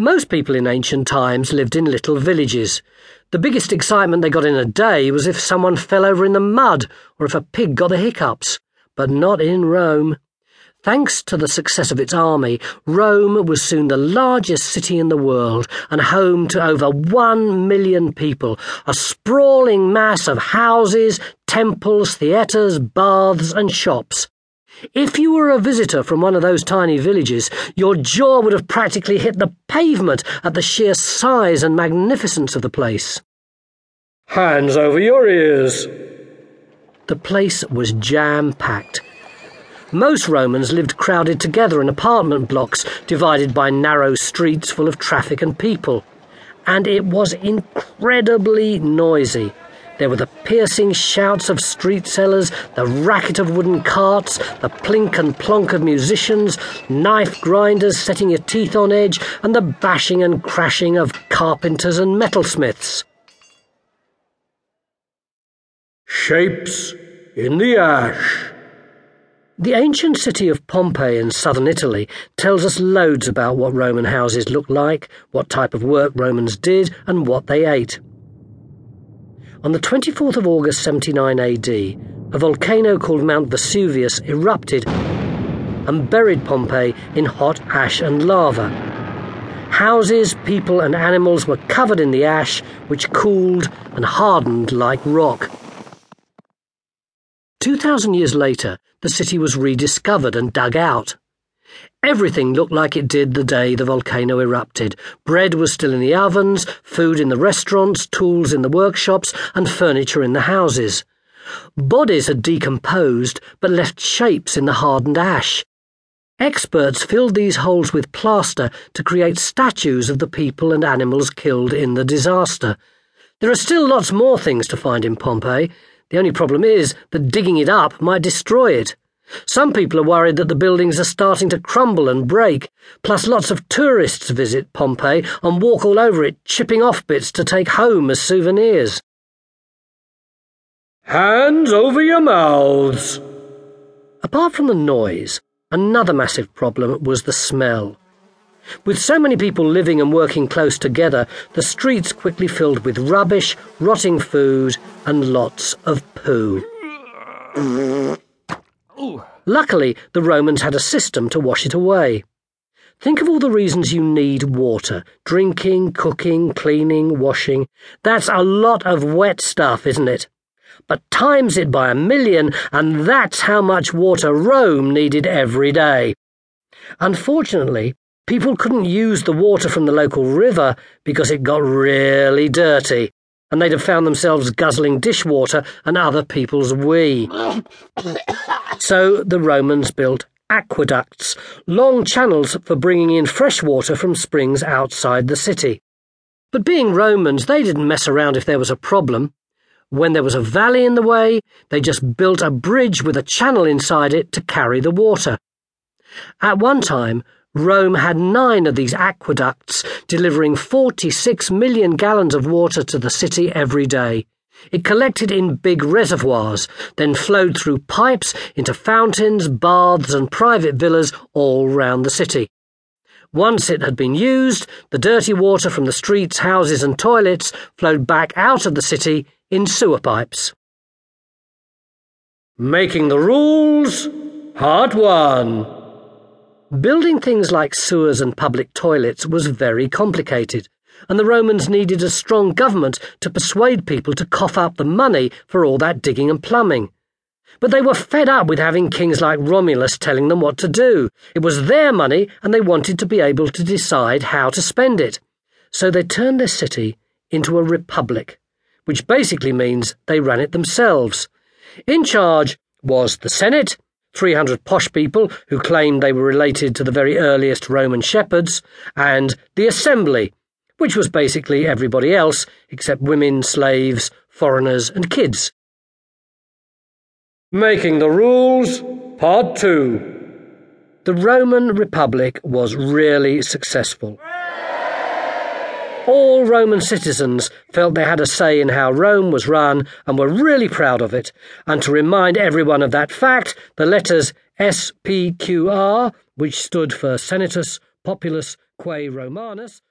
Most people in ancient times lived in little villages. The biggest excitement they got in a day was if someone fell over in the mud or if a pig got the hiccups. But not in Rome. Thanks to the success of its army, Rome was soon the largest city in the world and home to over one million people, a sprawling mass of houses, temples, theatres, baths, and shops. If you were a visitor from one of those tiny villages, your jaw would have practically hit the pavement at the sheer size and magnificence of the place. Hands over your ears. The place was jam packed. Most Romans lived crowded together in apartment blocks divided by narrow streets full of traffic and people. And it was incredibly noisy. There were the piercing shouts of street sellers, the racket of wooden carts, the plink and plonk of musicians, knife grinders setting your teeth on edge, and the bashing and crashing of carpenters and metalsmiths. Shapes in the ash. The ancient city of Pompeii in southern Italy tells us loads about what Roman houses looked like, what type of work Romans did, and what they ate. On the 24th of August 79 AD, a volcano called Mount Vesuvius erupted and buried Pompeii in hot ash and lava. Houses, people, and animals were covered in the ash, which cooled and hardened like rock. Two thousand years later, the city was rediscovered and dug out. Everything looked like it did the day the volcano erupted. Bread was still in the ovens, food in the restaurants, tools in the workshops, and furniture in the houses. Bodies had decomposed, but left shapes in the hardened ash. Experts filled these holes with plaster to create statues of the people and animals killed in the disaster. There are still lots more things to find in Pompeii. The only problem is that digging it up might destroy it. Some people are worried that the buildings are starting to crumble and break, plus lots of tourists visit Pompeii and walk all over it, chipping off bits to take home as souvenirs. Hands over your mouths. Apart from the noise, another massive problem was the smell. With so many people living and working close together, the streets quickly filled with rubbish, rotting food, and lots of poo. Luckily, the Romans had a system to wash it away. Think of all the reasons you need water drinking, cooking, cleaning, washing. That's a lot of wet stuff, isn't it? But times it by a million, and that's how much water Rome needed every day. Unfortunately, people couldn't use the water from the local river because it got really dirty and they'd have found themselves guzzling dishwater and other people's wee. so the Romans built aqueducts, long channels for bringing in fresh water from springs outside the city. But being Romans, they didn't mess around if there was a problem. When there was a valley in the way, they just built a bridge with a channel inside it to carry the water. At one time, Rome had nine of these aqueducts, delivering 46 million gallons of water to the city every day. It collected in big reservoirs, then flowed through pipes into fountains, baths, and private villas all round the city. Once it had been used, the dirty water from the streets, houses, and toilets flowed back out of the city in sewer pipes. Making the rules, part one. Building things like sewers and public toilets was very complicated, and the Romans needed a strong government to persuade people to cough up the money for all that digging and plumbing. But they were fed up with having kings like Romulus telling them what to do. It was their money, and they wanted to be able to decide how to spend it. So they turned their city into a republic, which basically means they ran it themselves. In charge was the Senate 300 posh people who claimed they were related to the very earliest Roman shepherds, and the Assembly, which was basically everybody else except women, slaves, foreigners, and kids. Making the Rules, Part 2. The Roman Republic was really successful. All Roman citizens felt they had a say in how Rome was run and were really proud of it. And to remind everyone of that fact, the letters SPQR, which stood for Senatus Populus Quae Romanus,